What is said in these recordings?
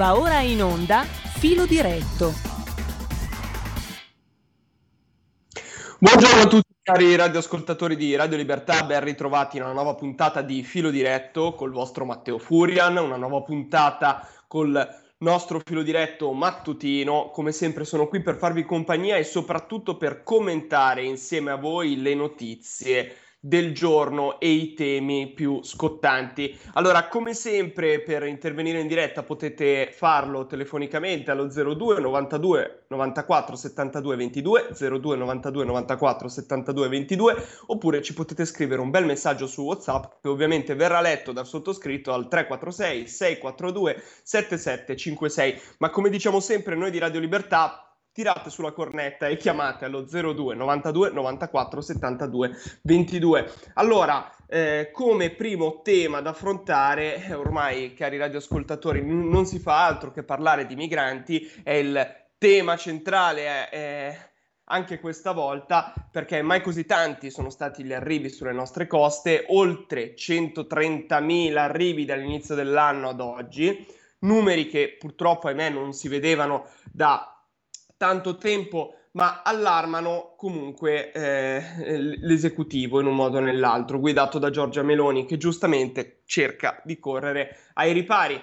Va ora in onda Filo Diretto. Buongiorno a tutti cari radioascoltatori di Radio Libertà, ben ritrovati in una nuova puntata di Filo Diretto col vostro Matteo Furian, una nuova puntata col nostro filo diretto mattutino. Come sempre sono qui per farvi compagnia e soprattutto per commentare insieme a voi le notizie del giorno e i temi più scottanti. Allora, come sempre, per intervenire in diretta potete farlo telefonicamente allo 02 92 94 72 22, 02 92 94 72 22, oppure ci potete scrivere un bel messaggio su WhatsApp che ovviamente verrà letto dal sottoscritto al 346 642 7756. Ma come diciamo sempre noi di Radio Libertà, tirate sulla cornetta e chiamate allo 02 92 94 72 22. Allora, eh, come primo tema da affrontare, eh, ormai cari radioascoltatori, n- non si fa altro che parlare di migranti, è il tema centrale. Eh, anche questa volta perché mai così tanti sono stati gli arrivi sulle nostre coste, oltre 130.000 arrivi dall'inizio dell'anno ad oggi, numeri che purtroppo ahimè non si vedevano da tanto tempo, ma allarmano comunque eh, l'esecutivo in un modo o nell'altro, guidato da Giorgia Meloni, che giustamente cerca di correre ai ripari.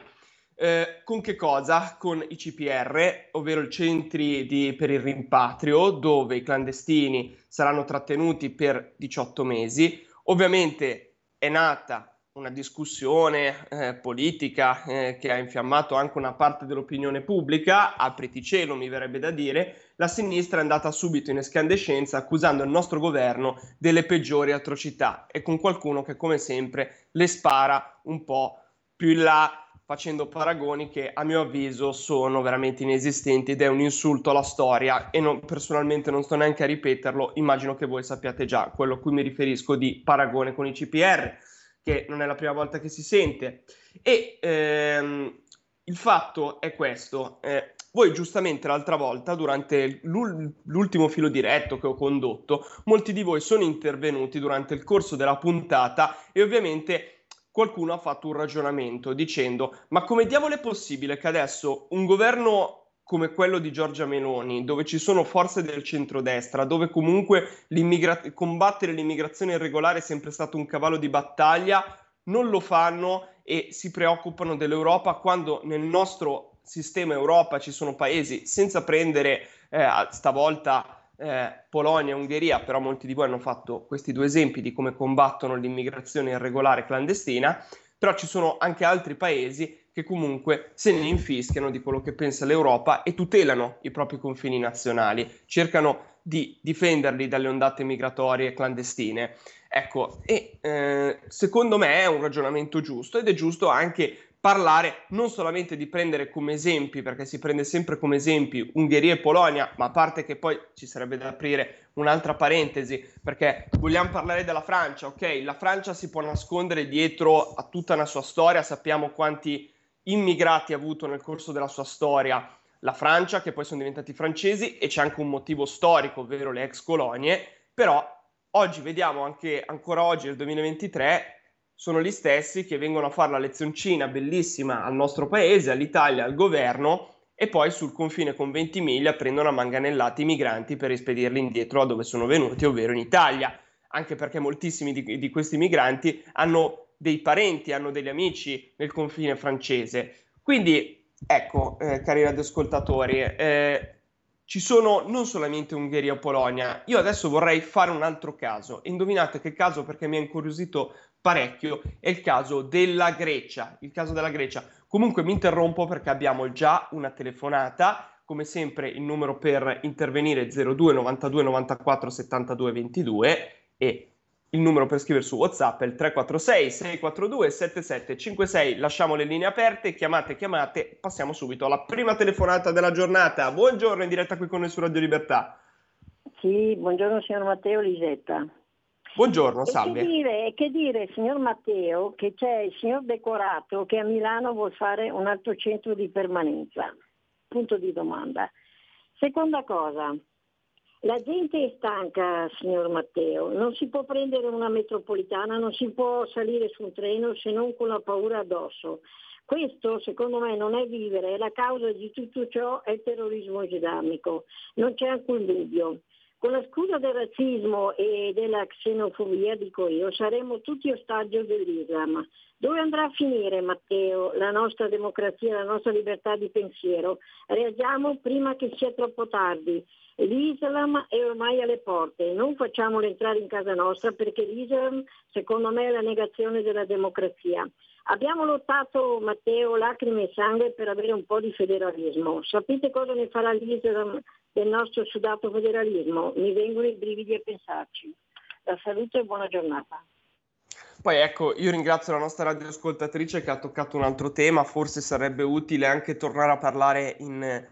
Eh, con che cosa? Con i CPR, ovvero i centri di, per il rimpatrio, dove i clandestini saranno trattenuti per 18 mesi. Ovviamente è nata una discussione eh, politica eh, che ha infiammato anche una parte dell'opinione pubblica, apriti cielo mi verrebbe da dire, la sinistra è andata subito in escandescenza accusando il nostro governo delle peggiori atrocità e con qualcuno che come sempre le spara un po' più in là facendo paragoni che a mio avviso sono veramente inesistenti ed è un insulto alla storia e non, personalmente non sto neanche a ripeterlo, immagino che voi sappiate già quello a cui mi riferisco di paragone con i CPR che non è la prima volta che si sente. E ehm, il fatto è questo. Eh, voi giustamente l'altra volta, durante l'ultimo filo diretto che ho condotto, molti di voi sono intervenuti durante il corso della puntata e ovviamente qualcuno ha fatto un ragionamento dicendo ma come diavolo è possibile che adesso un governo come quello di Giorgia Meloni, dove ci sono forze del centrodestra, dove comunque l'immigra- combattere l'immigrazione irregolare è sempre stato un cavallo di battaglia, non lo fanno e si preoccupano dell'Europa quando nel nostro sistema Europa ci sono paesi senza prendere eh, stavolta eh, Polonia e Ungheria, però molti di voi hanno fatto questi due esempi di come combattono l'immigrazione irregolare clandestina, però ci sono anche altri paesi che comunque se ne infischiano di quello che pensa l'Europa e tutelano i propri confini nazionali, cercano di difenderli dalle ondate migratorie clandestine. Ecco, e eh, secondo me è un ragionamento giusto ed è giusto anche parlare non solamente di prendere come esempi, perché si prende sempre come esempi Ungheria e Polonia, ma a parte che poi ci sarebbe da aprire un'altra parentesi, perché vogliamo parlare della Francia, ok? La Francia si può nascondere dietro a tutta una sua storia, sappiamo quanti immigrati ha avuto nel corso della sua storia la Francia, che poi sono diventati francesi, e c'è anche un motivo storico, ovvero le ex colonie, però oggi vediamo anche ancora oggi, nel 2023, sono gli stessi che vengono a fare la lezioncina bellissima al nostro paese, all'Italia, al governo, e poi sul confine con 20 miglia prendono a manganellate i migranti per rispedirli indietro a dove sono venuti, ovvero in Italia, anche perché moltissimi di, di questi migranti hanno dei parenti, hanno degli amici nel confine francese. Quindi, ecco, eh, cari radioascoltatori, eh, ci sono non solamente Ungheria o Polonia. Io adesso vorrei fare un altro caso. Indovinate che caso perché mi ha incuriosito parecchio è il caso della Grecia. Il caso della Grecia. Comunque mi interrompo perché abbiamo già una telefonata. Come sempre il numero per intervenire è 02 92 94 72 22 e il numero per scrivere su WhatsApp è il 346 642 7756. Lasciamo le linee aperte, chiamate, chiamate. Passiamo subito alla prima telefonata della giornata. Buongiorno, in diretta qui con noi su Radio Libertà. Sì, buongiorno signor Matteo Lisetta. Buongiorno, salve. Che dire, che dire, signor Matteo, che c'è il signor Decorato che a Milano vuol fare un altro centro di permanenza. Punto di domanda. Seconda cosa, la gente è stanca, signor Matteo, non si può prendere una metropolitana, non si può salire su un treno se non con la paura addosso. Questo secondo me non è vivere la causa di tutto ciò è il terrorismo islamico, non c'è alcun dubbio. Con la scusa del razzismo e della xenofobia, dico io, saremo tutti ostaggio dell'Islam. Dove andrà a finire, Matteo, la nostra democrazia, la nostra libertà di pensiero? Reagiamo prima che sia troppo tardi. L'Islam è ormai alle porte, non facciamolo entrare in casa nostra perché l'Islam secondo me è la negazione della democrazia. Abbiamo lottato, Matteo, lacrime e sangue per avere un po' di federalismo. Sapete cosa ne farà l'Islam del nostro sudato federalismo? Mi vengono i brividi a pensarci. La salute e buona giornata. Poi ecco, io ringrazio la nostra radioascoltatrice che ha toccato un altro tema, forse sarebbe utile anche tornare a parlare in,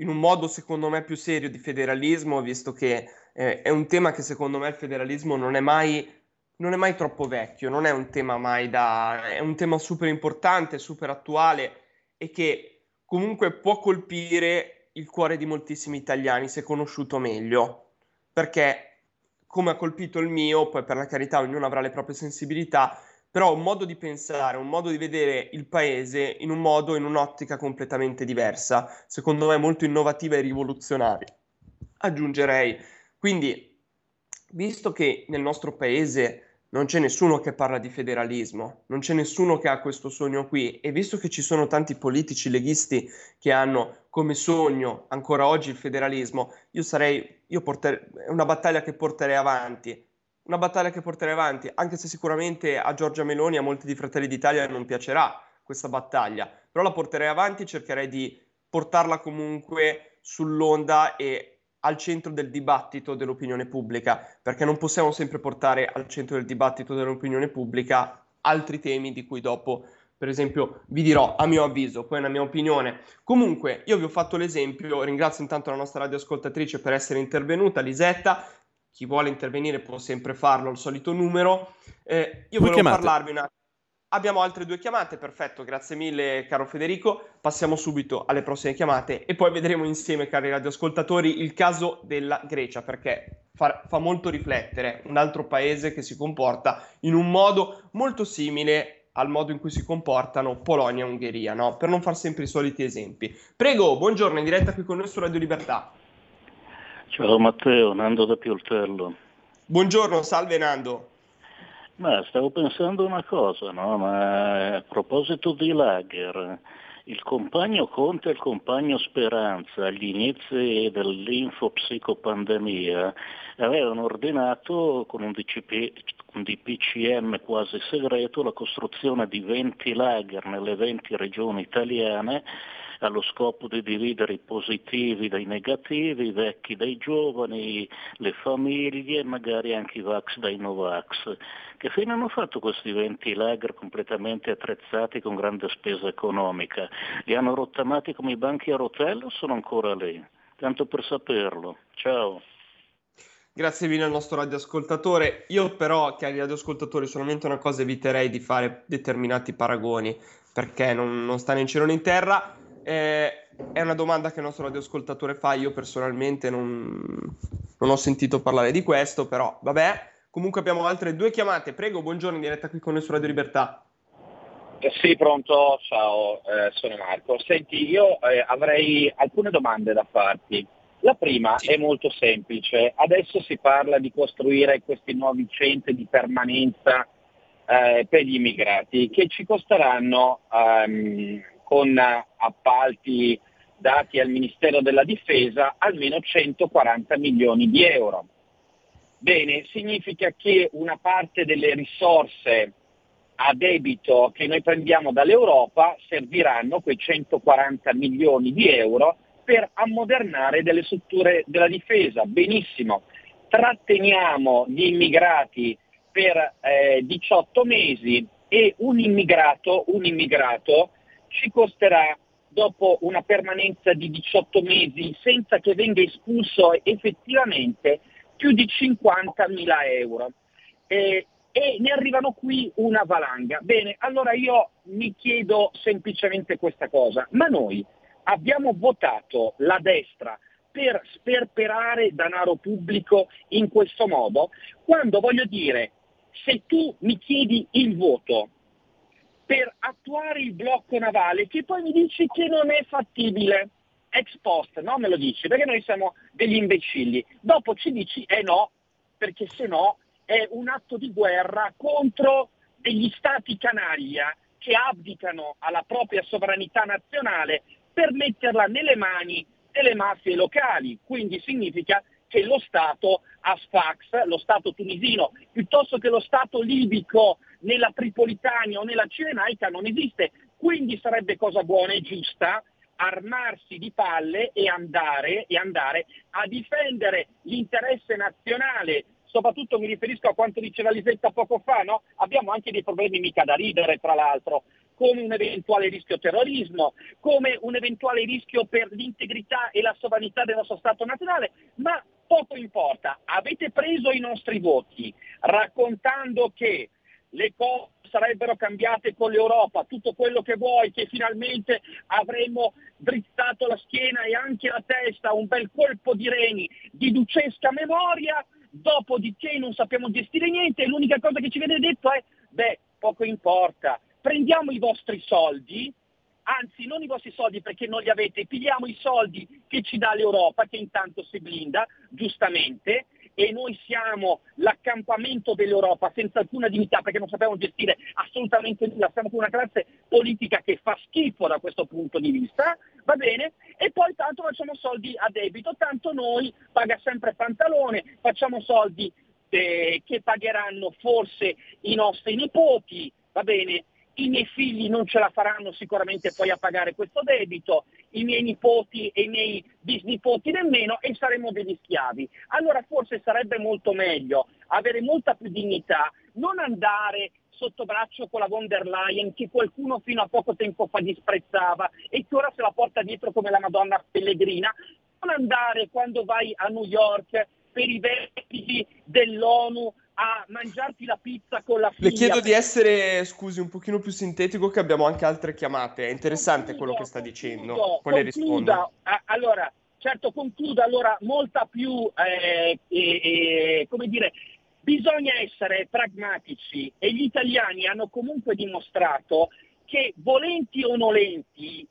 in un modo secondo me più serio di federalismo, visto che eh, è un tema che secondo me il federalismo non è mai non è mai troppo vecchio, non è un tema mai da... è un tema super importante, super attuale e che comunque può colpire il cuore di moltissimi italiani se conosciuto meglio, perché come ha colpito il mio, poi per la carità ognuno avrà le proprie sensibilità, però un modo di pensare, un modo di vedere il paese in un modo, in un'ottica completamente diversa, secondo me molto innovativa e rivoluzionaria. Aggiungerei, quindi, visto che nel nostro paese non c'è nessuno che parla di federalismo, non c'è nessuno che ha questo sogno qui e visto che ci sono tanti politici leghisti che hanno come sogno ancora oggi il federalismo, io sarei, io porterei, è una battaglia che porterei avanti, una battaglia che porterei avanti, anche se sicuramente a Giorgia Meloni e a molti di Fratelli d'Italia non piacerà questa battaglia, però la porterei avanti cercherei di portarla comunque sull'onda e al centro del dibattito dell'opinione pubblica, perché non possiamo sempre portare al centro del dibattito dell'opinione pubblica altri temi di cui dopo, per esempio, vi dirò a mio avviso, poi una mia opinione. Comunque, io vi ho fatto l'esempio, ringrazio intanto la nostra radioascoltatrice per essere intervenuta, Lisetta. Chi vuole intervenire può sempre farlo al solito numero. Eh, io volevo chiamate. parlarvi un attimo. Abbiamo altre due chiamate, perfetto, grazie mille caro Federico. Passiamo subito alle prossime chiamate e poi vedremo insieme, cari radioascoltatori, il caso della Grecia, perché fa, fa molto riflettere un altro paese che si comporta in un modo molto simile al modo in cui si comportano Polonia e Ungheria, no? per non far sempre i soliti esempi. Prego, buongiorno, in diretta qui con noi su Radio Libertà. Ciao Matteo, Nando da Pioltello. Buongiorno, salve Nando. Ma stavo pensando una cosa, no? Ma a proposito di Lager, il compagno Conte e il compagno Speranza agli inizi dell'infopsicopandemia avevano ordinato con un, DCP, un DPCM quasi segreto la costruzione di 20 lager nelle 20 regioni italiane allo scopo di dividere i positivi dai negativi, i vecchi dai giovani, le famiglie e magari anche i Vax dai Novax. Che fine hanno fatto questi 20 lager completamente attrezzati con grande spesa economica? Li hanno rottamati come i banchi a rotelle o sono ancora lì? Tanto per saperlo. Ciao. Grazie mille al nostro radioascoltatore. Io però, cari radioascoltatori, solamente una cosa eviterei di fare determinati paragoni, perché non, non sta né in cielo né in terra. Eh, è una domanda che il nostro radioascoltatore fa, io personalmente non, non ho sentito parlare di questo, però vabbè. Comunque abbiamo altre due chiamate. Prego, buongiorno in diretta qui con noi su Radio Libertà. Eh, sì, pronto, ciao, eh, sono Marco. Senti, io eh, avrei alcune domande da farti. La prima sì. è molto semplice. Adesso si parla di costruire questi nuovi centri di permanenza eh, per gli immigrati che ci costeranno ehm, con appalti dati al Ministero della Difesa almeno 140 milioni di euro. Bene, significa che una parte delle risorse a debito che noi prendiamo dall'Europa serviranno quei 140 milioni di euro per ammodernare delle strutture della difesa. Benissimo, tratteniamo gli immigrati per eh, 18 mesi e un immigrato, un immigrato ci costerà dopo una permanenza di 18 mesi senza che venga espulso effettivamente più di 50.000 euro. Eh, e ne arrivano qui una valanga. Bene, allora io mi chiedo semplicemente questa cosa, ma noi abbiamo votato la destra per sperperare denaro pubblico in questo modo, quando voglio dire, se tu mi chiedi il voto per attuare il blocco navale che poi mi dici che non è fattibile. Ex post, no? Me lo dici, perché noi siamo degli imbecilli. Dopo ci dici eh no, perché se no è un atto di guerra contro degli stati canaglia che abdicano alla propria sovranità nazionale per metterla nelle mani delle mafie locali. Quindi significa che lo Stato a Sfax, lo Stato tunisino, piuttosto che lo Stato libico nella Tripolitania o nella Cirenaica non esiste. Quindi sarebbe cosa buona e giusta armarsi di palle e andare, e andare a difendere l'interesse nazionale soprattutto mi riferisco a quanto diceva Lisetta poco fa, no? abbiamo anche dei problemi mica da ridere tra l'altro, come un eventuale rischio terrorismo, come un eventuale rischio per l'integrità e la sovranità del nostro Stato nazionale, ma poco importa, avete preso i nostri voti raccontando che le cose sarebbero cambiate con l'Europa, tutto quello che vuoi, che finalmente avremmo drizzato la schiena e anche la testa, un bel colpo di reni di ducesca memoria, dopodiché non sappiamo gestire niente. E l'unica cosa che ci viene detto è, beh, poco importa, prendiamo i vostri soldi, anzi non i vostri soldi perché non li avete, pigliamo i soldi che ci dà l'Europa, che intanto si blinda, giustamente, e noi siamo l'accampamento dell'Europa senza alcuna dignità perché non sappiamo gestire assolutamente nulla, siamo con una classe politica che fa schifo da questo punto di vista, va bene? E poi tanto facciamo soldi a debito, tanto noi paga sempre pantalone, facciamo soldi eh, che pagheranno forse i nostri nipoti, va bene? I miei figli non ce la faranno sicuramente poi a pagare questo debito, i miei nipoti e i miei bisnipoti nemmeno e saremo degli schiavi. Allora forse sarebbe molto meglio avere molta più dignità, non andare sotto braccio con la von der Leyen che qualcuno fino a poco tempo fa disprezzava e che ora se la porta dietro come la Madonna Pellegrina, non andare quando vai a New York per i vertici dell'ONU a mangiarti la pizza con la figlia. Le chiedo di essere, scusi, un pochino più sintetico che abbiamo anche altre chiamate. È interessante concludo, quello che sta dicendo. Concludo, Poi le rispondo. Allora, certo, concludo allora molta più, eh, eh, come dire, bisogna essere pragmatici e gli italiani hanno comunque dimostrato che volenti o nolenti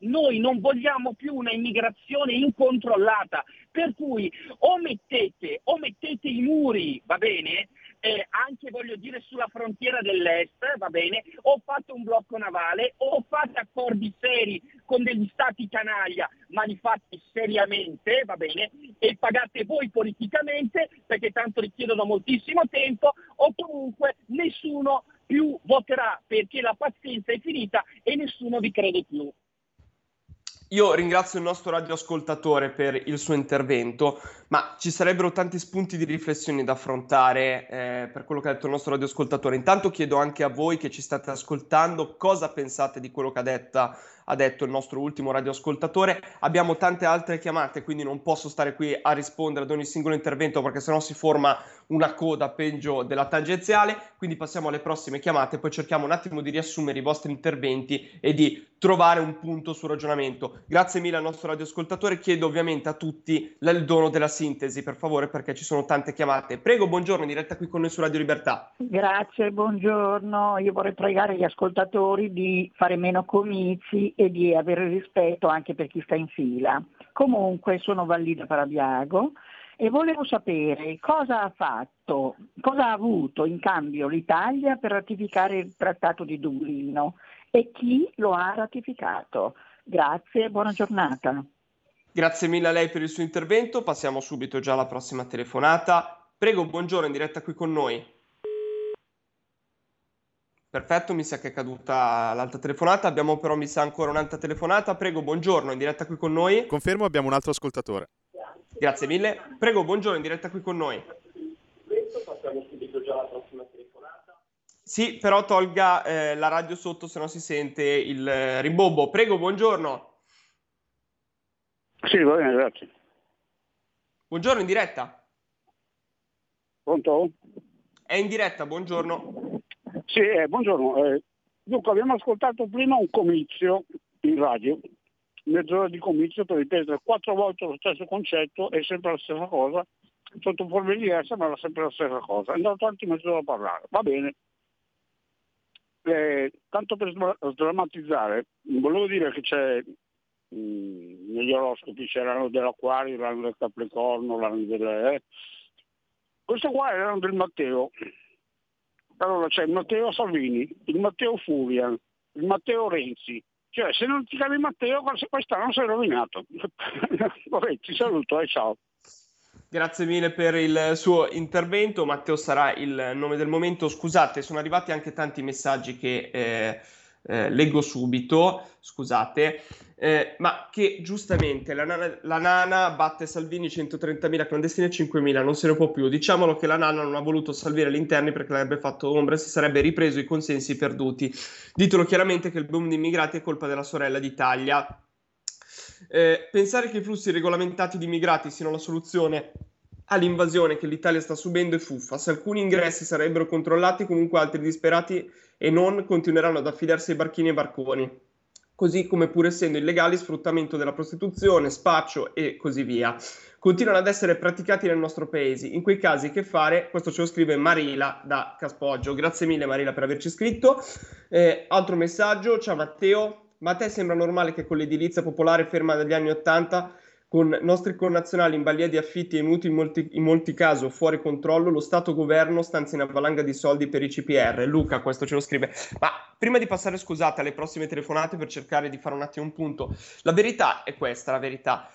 noi non vogliamo più una immigrazione incontrollata, per cui o mettete, o mettete i muri, va bene? Eh, anche voglio dire sulla frontiera dell'est, va bene, o fate un blocco navale, o fate accordi seri con degli stati canaglia, ma li fate seriamente, va bene, e pagate voi politicamente, perché tanto richiedono moltissimo tempo, o comunque nessuno più voterà perché la pazienza è finita e nessuno vi crede più. Io ringrazio il nostro radioascoltatore per il suo intervento, ma ci sarebbero tanti spunti di riflessione da affrontare eh, per quello che ha detto il nostro radioascoltatore. Intanto chiedo anche a voi che ci state ascoltando cosa pensate di quello che ha, detta, ha detto il nostro ultimo radioascoltatore. Abbiamo tante altre chiamate, quindi non posso stare qui a rispondere ad ogni singolo intervento perché sennò si forma una coda peggio della tangenziale. Quindi passiamo alle prossime chiamate, poi cerchiamo un attimo di riassumere i vostri interventi e di trovare un punto sul ragionamento. Grazie mille al nostro radioascoltatore. Chiedo ovviamente a tutti il dono della sintesi, per favore, perché ci sono tante chiamate. Prego, buongiorno, in diretta qui con noi su Radio Libertà. Grazie, buongiorno. Io vorrei pregare gli ascoltatori di fare meno comizi e di avere rispetto anche per chi sta in fila. Comunque sono Vallida Parabiago e volevo sapere cosa ha fatto, cosa ha avuto in cambio l'Italia per ratificare il Trattato di Dublino e chi lo ha ratificato. Grazie, buona giornata. Grazie mille a lei per il suo intervento. Passiamo subito già alla prossima telefonata. Prego, buongiorno, in diretta qui con noi. Perfetto, mi sa che è caduta l'altra telefonata. Abbiamo però, mi sa, ancora un'altra telefonata. Prego, buongiorno, in diretta qui con noi. Confermo, abbiamo un altro ascoltatore. Grazie mille. Prego, buongiorno, in diretta qui con noi. Passiamo subito già alla prossima telefonata. Sì, però tolga eh, la radio sotto, se no si sente il eh, rimbombo. Prego, buongiorno. Sì, va bene, grazie. Buongiorno, in diretta. Pronto? È in diretta, buongiorno. Sì, eh, buongiorno. Eh, dunque, abbiamo ascoltato prima un comizio in radio, mezz'ora di comizio per ripetere quattro volte lo stesso concetto è sempre la stessa cosa, sotto forme diverse ma sempre la stessa cosa. È andato avanti mezz'ora a parlare, va bene. eh, tanto per sdrammatizzare, volevo dire che c'è mh, mm, negli oroscopi c'erano dell'Aquario, l'anno del Capricorno, l'anno del... Eh. Questo qua era del Matteo. Allora c'è il Matteo Salvini, il Matteo Furian, il Matteo Renzi. Cioè se non ti chiami Matteo quest'anno sei rovinato. Vabbè, ti saluto e ciao. Grazie mille per il suo intervento. Matteo sarà il nome del momento. Scusate, sono arrivati anche tanti messaggi che eh, eh, leggo subito. Scusate, eh, ma che giustamente la nana, la nana, batte Salvini 130.000 clandestini e 5.000, non se ne può più. Diciamolo che la nana non ha voluto salvare gli interni perché l'avrebbe fatto ombra e si sarebbe ripreso i consensi perduti. Ditelo chiaramente che il boom di immigrati è colpa della sorella d'Italia eh, pensare che i flussi regolamentati di immigrati siano la soluzione all'invasione che l'Italia sta subendo è fuffa. Se alcuni ingressi sarebbero controllati, comunque altri disperati e non continueranno ad affidarsi ai barchini e barconi. Così come pur essendo illegali sfruttamento della prostituzione, spaccio e così via. Continuano ad essere praticati nel nostro paese. In quei casi che fare? Questo ce lo scrive Marila da Caspoggio. Grazie mille Marila per averci scritto. Eh, altro messaggio, ciao Matteo. Ma a te sembra normale che con l'edilizia popolare ferma dagli anni Ottanta, con nostri connazionali in balia di affitti e mutui in molti, in molti casi fuori controllo, lo Stato governo stanzia una valanga di soldi per i CPR? Luca, questo ce lo scrive. Ma prima di passare, scusate, alle prossime telefonate per cercare di fare un attimo un punto, la verità è questa, la verità.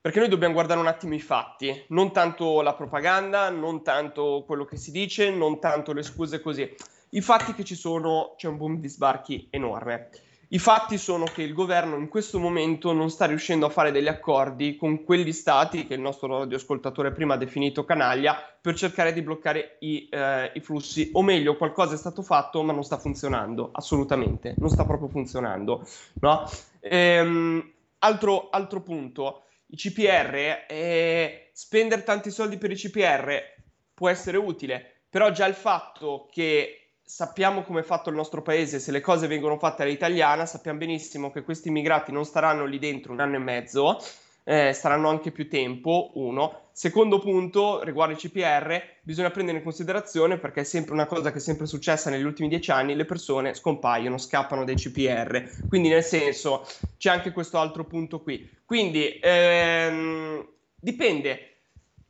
Perché noi dobbiamo guardare un attimo i fatti, non tanto la propaganda, non tanto quello che si dice, non tanto le scuse così. I fatti che ci sono, c'è un boom di sbarchi enorme. I fatti sono che il governo in questo momento non sta riuscendo a fare degli accordi con quegli stati che il nostro radioascoltatore prima ha definito canaglia per cercare di bloccare i, eh, i, flussi, o meglio, qualcosa è stato fatto ma non sta funzionando, assolutamente, non sta proprio funzionando. No? Ehm, altro, altro, punto, i CPR, eh, spendere tanti soldi per i CPR può essere utile, però già il fatto che sappiamo come è fatto il nostro paese, se le cose vengono fatte all'italiana, sappiamo benissimo che questi immigrati non staranno lì dentro un anno e mezzo, eh, staranno anche più tempo, uno. Secondo punto, riguardo i CPR, bisogna prendere in considerazione, perché è sempre una cosa che è sempre successa negli ultimi dieci anni, le persone scompaiono, scappano dai CPR. Quindi nel senso, c'è anche questo altro punto qui. Quindi, ehm, dipende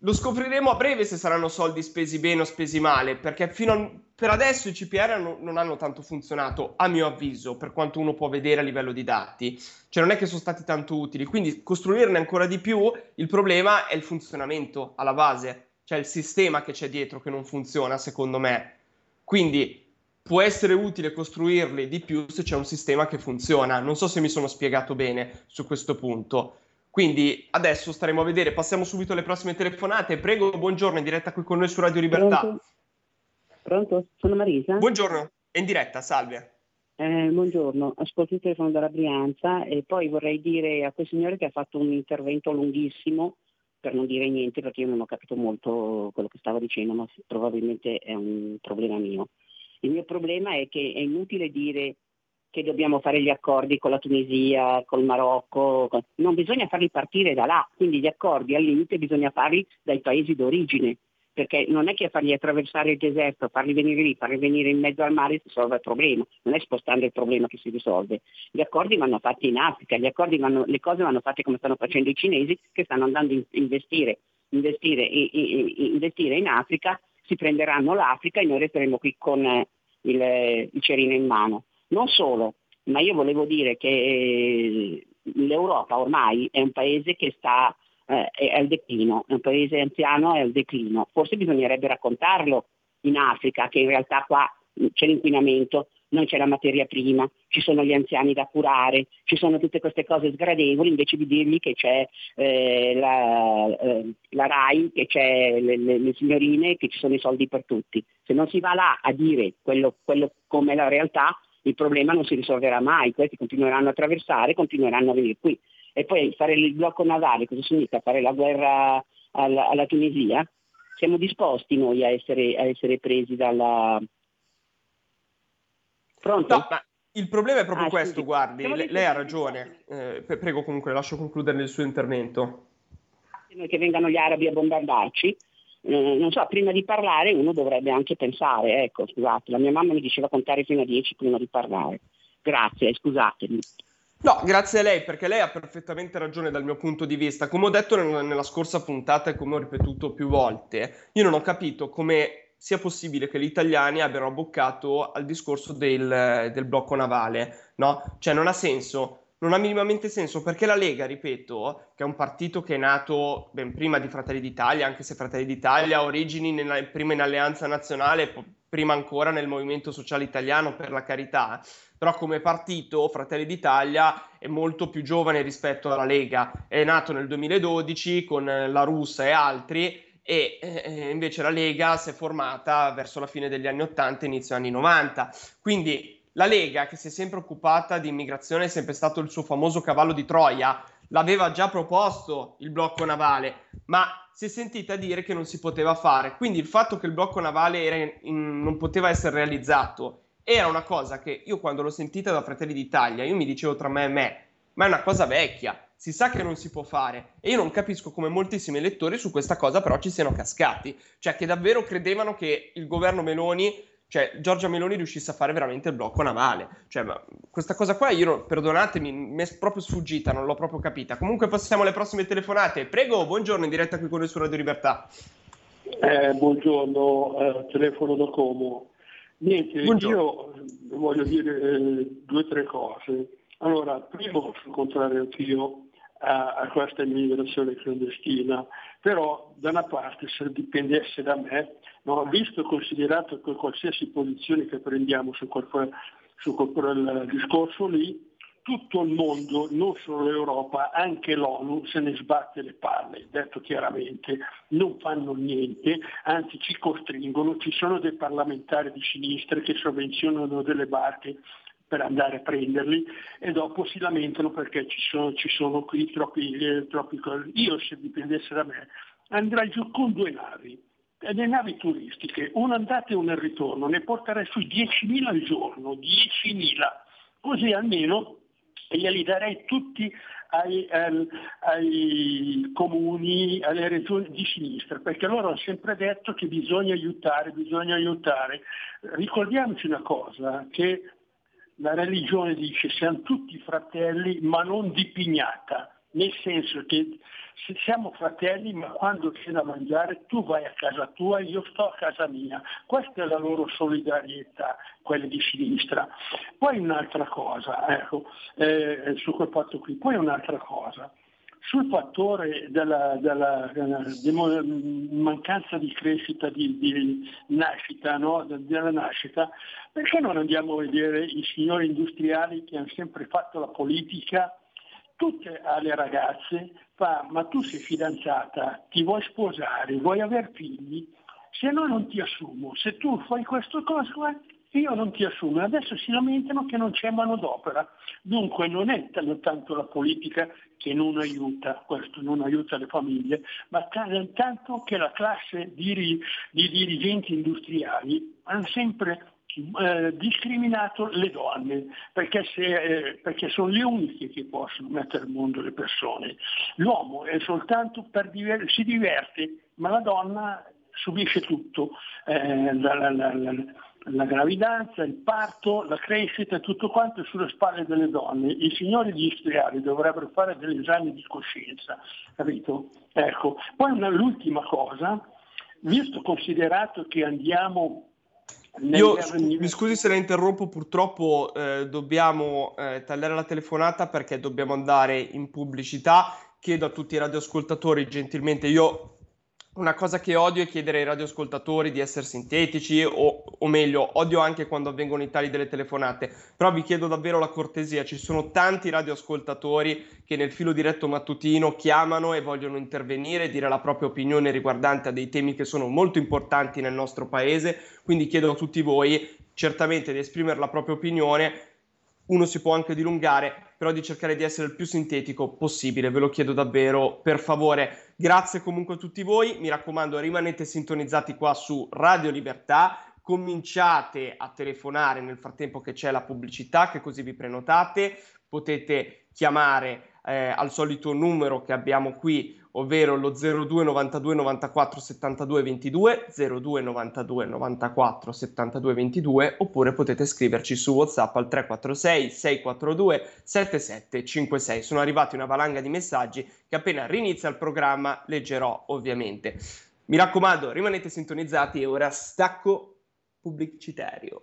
lo scopriremo a breve se saranno soldi spesi bene o spesi male, perché fino a, per adesso i CPR non, non, hanno tanto funzionato, a mio avviso, per quanto uno può vedere a livello di dati. Cioè non è che sono stati tanto utili, quindi costruirne ancora di più, il problema è il funzionamento alla base, cioè il sistema che c'è dietro che non funziona, secondo me. Quindi può essere utile costruirli di più se c'è un sistema che funziona. Non so se mi sono spiegato bene su questo punto. Quindi adesso staremo a vedere, passiamo subito alle prossime telefonate. Prego, buongiorno, in diretta qui con noi su Radio Libertà. Pronto? Pronto? Sono Marisa. Buongiorno, è in diretta, salve. Eh, buongiorno, ascolto il telefono dalla Brianza e poi vorrei dire a quel signore che ha fatto un intervento lunghissimo, per non dire niente perché io non ho capito molto quello che stava dicendo, ma probabilmente è un problema mio. Il mio problema è che è inutile dire che dobbiamo fare gli accordi con la Tunisia, col Marocco, non bisogna farli partire da là, quindi gli accordi al limite bisogna farli dai paesi d'origine, perché non è che fargli attraversare il deserto, farli venire lì, farli venire in mezzo al mare si risolve il problema, non è spostando il problema che si risolve. Gli accordi vanno fatti in Africa, vanno, le cose vanno fatte come stanno facendo i cinesi che stanno andando a investire, investire, investire in Africa, si prenderanno l'Africa e noi resteremo qui con eh, il, il cerino in mano. Non solo, ma io volevo dire che eh, l'Europa ormai è un paese che sta eh, è al declino, è un paese anziano e al declino. Forse bisognerebbe raccontarlo in Africa che in realtà qua c'è l'inquinamento, non c'è la materia prima, ci sono gli anziani da curare, ci sono tutte queste cose sgradevoli invece di dirgli che c'è eh, la, eh, la, RAI, che c'è le, le, le, signorine, che ci sono i soldi per tutti. Se non si va là a dire quello, quello come la realtà, il problema non si risolverà mai, questi continueranno a attraversare, continueranno a venire qui. E poi fare il blocco navale, cosa significa? Fare la guerra alla, alla Tunisia? Siamo disposti noi a essere, a essere presi dalla... Pronto? No, ma il problema è proprio ah, questo, scusi. guardi, lei, lei ha ragione. Eh, prego comunque, lascio concludere il suo intervento. Che vengano gli arabi a bombardarci, eh, non so, prima di parlare uno dovrebbe anche pensare, ecco, scusate, la mia mamma mi diceva contare fino a 10 prima di parlare. Grazie, scusatemi. No, grazie a lei, perché lei ha perfettamente ragione dal mio punto di vista. Come ho detto nella, scorsa puntata e come ho ripetuto più volte, io non ho capito come sia possibile che gli italiani abbiano abboccato al discorso del, del blocco navale, no? Cioè non ha senso non ha minimamente senso perché la Lega, ripeto, che è un partito che è nato ben prima di Fratelli d'Italia, anche se Fratelli d'Italia ha origini nella, prima in Alleanza Nazionale, prima ancora nel Movimento Sociale Italiano, per la carità, però come partito Fratelli d'Italia è molto più giovane rispetto alla Lega, è nato nel 2012 con la Russa e altri e eh, invece la Lega si è formata verso la fine degli anni 80, inizio anni 90. Quindi la Lega, che si è sempre occupata di immigrazione, è sempre stato il suo famoso cavallo di Troia, l'aveva già proposto il blocco navale, ma si è sentita dire che non si poteva fare. Quindi il fatto che il blocco navale in, non poteva essere realizzato era una cosa che io quando l'ho sentita da Fratelli d'Italia, io mi dicevo tra me e me, ma è una cosa vecchia, si sa che non si può fare e io non capisco come moltissimi elettori su questa cosa però ci siano cascati, cioè che davvero credevano che il governo Meloni cioè Giorgia Meloni riuscisse a fare veramente il blocco navale. Cioè, questa cosa qua io, perdonatemi, mi è proprio sfuggita, non l'ho proprio capita. Comunque passiamo alle prossime telefonate. Prego, buongiorno, in diretta qui con noi su Radio Libertà. Eh, buongiorno, eh, telefono da Como. Niente, buongiorno. io voglio dire eh, due o tre cose. Allora, primo, sono contrario anch'io a, a questa immigrazione clandestina, però da una parte se dipendesse da me, no, visto e considerato che qualsiasi posizione che prendiamo su quel, su quel discorso lì, tutto il mondo, non solo l'Europa, anche l'ONU se ne sbatte le palle, detto chiaramente, non fanno niente, anzi ci costringono, ci sono dei parlamentari di sinistra che sovvenzionano delle barche per andare a prenderli e dopo si lamentano perché ci sono, ci sono qui troppi, eh, troppi Io se dipendesse da me andrei giù con due navi, le navi turistiche, un'andata e una ritorno, ne porterei su 10.000 al giorno, 10.000, così almeno glieli darei tutti ai, ai, ai, comuni, alle regioni di sinistra, perché loro hanno sempre detto che bisogna aiutare, bisogna aiutare. Ricordiamoci una cosa, che la religione dice siamo tutti fratelli ma non di pignata, nel senso che siamo fratelli ma quando c'è da mangiare tu vai a casa tua e io sto a casa mia. Questa è la loro solidarietà, quella di sinistra. Poi un'altra cosa, ecco, eh, su quel fatto qui, poi un'altra cosa sul fattore della, della, della, mancanza di crescita, di, di nascita, no? della nascita, perché non andiamo a vedere i signori industriali che hanno sempre fatto la politica, tutte alle ragazze, fa, ma tu sei fidanzata, ti vuoi sposare, vuoi avere figli, se no non ti assumo, se tu fai questo cosa, io non ti assumo. Adesso si lamentano che non c'è manodopera. Dunque non è tanto la politica che non aiuta, questo non aiuta le famiglie, ma tanto che la classe di, di dirigenti industriali hanno sempre eh, discriminato le donne, perché, se, eh, perché, sono le uniche che possono mettere al mondo le persone. L'uomo è soltanto per diver- si diverte, ma la donna subisce tutto. Eh, la, la, la, la gravidanza, il parto, la crescita, tutto quanto è sulle spalle delle donne. I signori industriali dovrebbero fare degli esami di coscienza, capito? Ecco. Poi una, l'ultima cosa, visto considerato che andiamo io mi scusi se la interrompo, purtroppo eh, dobbiamo eh, tagliare la telefonata perché dobbiamo andare in pubblicità. Chiedo a tutti i radioascoltatori gentilmente, io una cosa che odio è chiedere ai radioascoltatori di essere sintetici o, o, meglio, odio anche quando avvengono i tagli delle telefonate, però vi chiedo davvero la cortesia, ci sono tanti radioascoltatori che nel filo diretto mattutino chiamano e vogliono intervenire dire la propria opinione riguardante a dei temi che sono molto importanti nel nostro paese, quindi chiedo a tutti voi certamente di esprimere la propria opinione, uno si può anche dilungare, però di cercare di essere il più sintetico possibile, ve lo chiedo davvero, per favore. Grazie comunque a tutti voi, mi raccomando rimanete sintonizzati qua su Radio Libertà, cominciate a telefonare nel frattempo che c'è la pubblicità, che così vi prenotate, potete chiamare eh, al solito numero che abbiamo qui, ovvero lo 02 92 94 72 22, 02 92 94 72 22, oppure potete scriverci su WhatsApp al 346 642 7756. Sono arrivati una valanga di messaggi che appena rinizia il programma leggerò ovviamente. Mi raccomando, rimanete sintonizzati e ora stacco pubblicitario.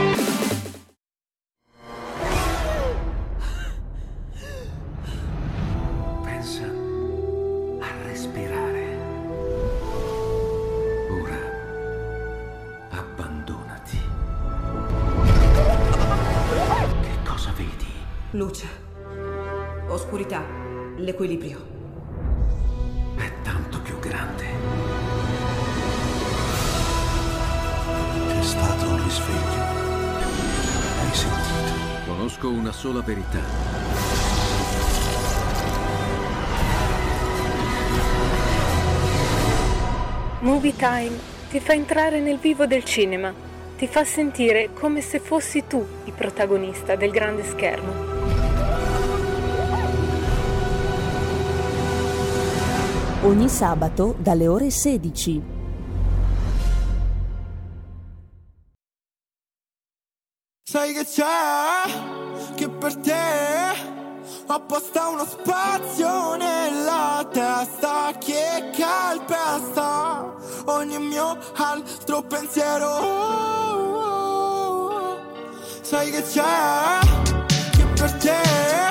Ti fa entrare nel vivo del cinema, ti fa sentire come se fossi tu il protagonista del grande schermo. ogni sabato dalle ore 16. Sai che c'è? Che per te ho apposta uno spazio nella testa che calpesta ogni mio altro pensiero. Sai che c'è? Che per te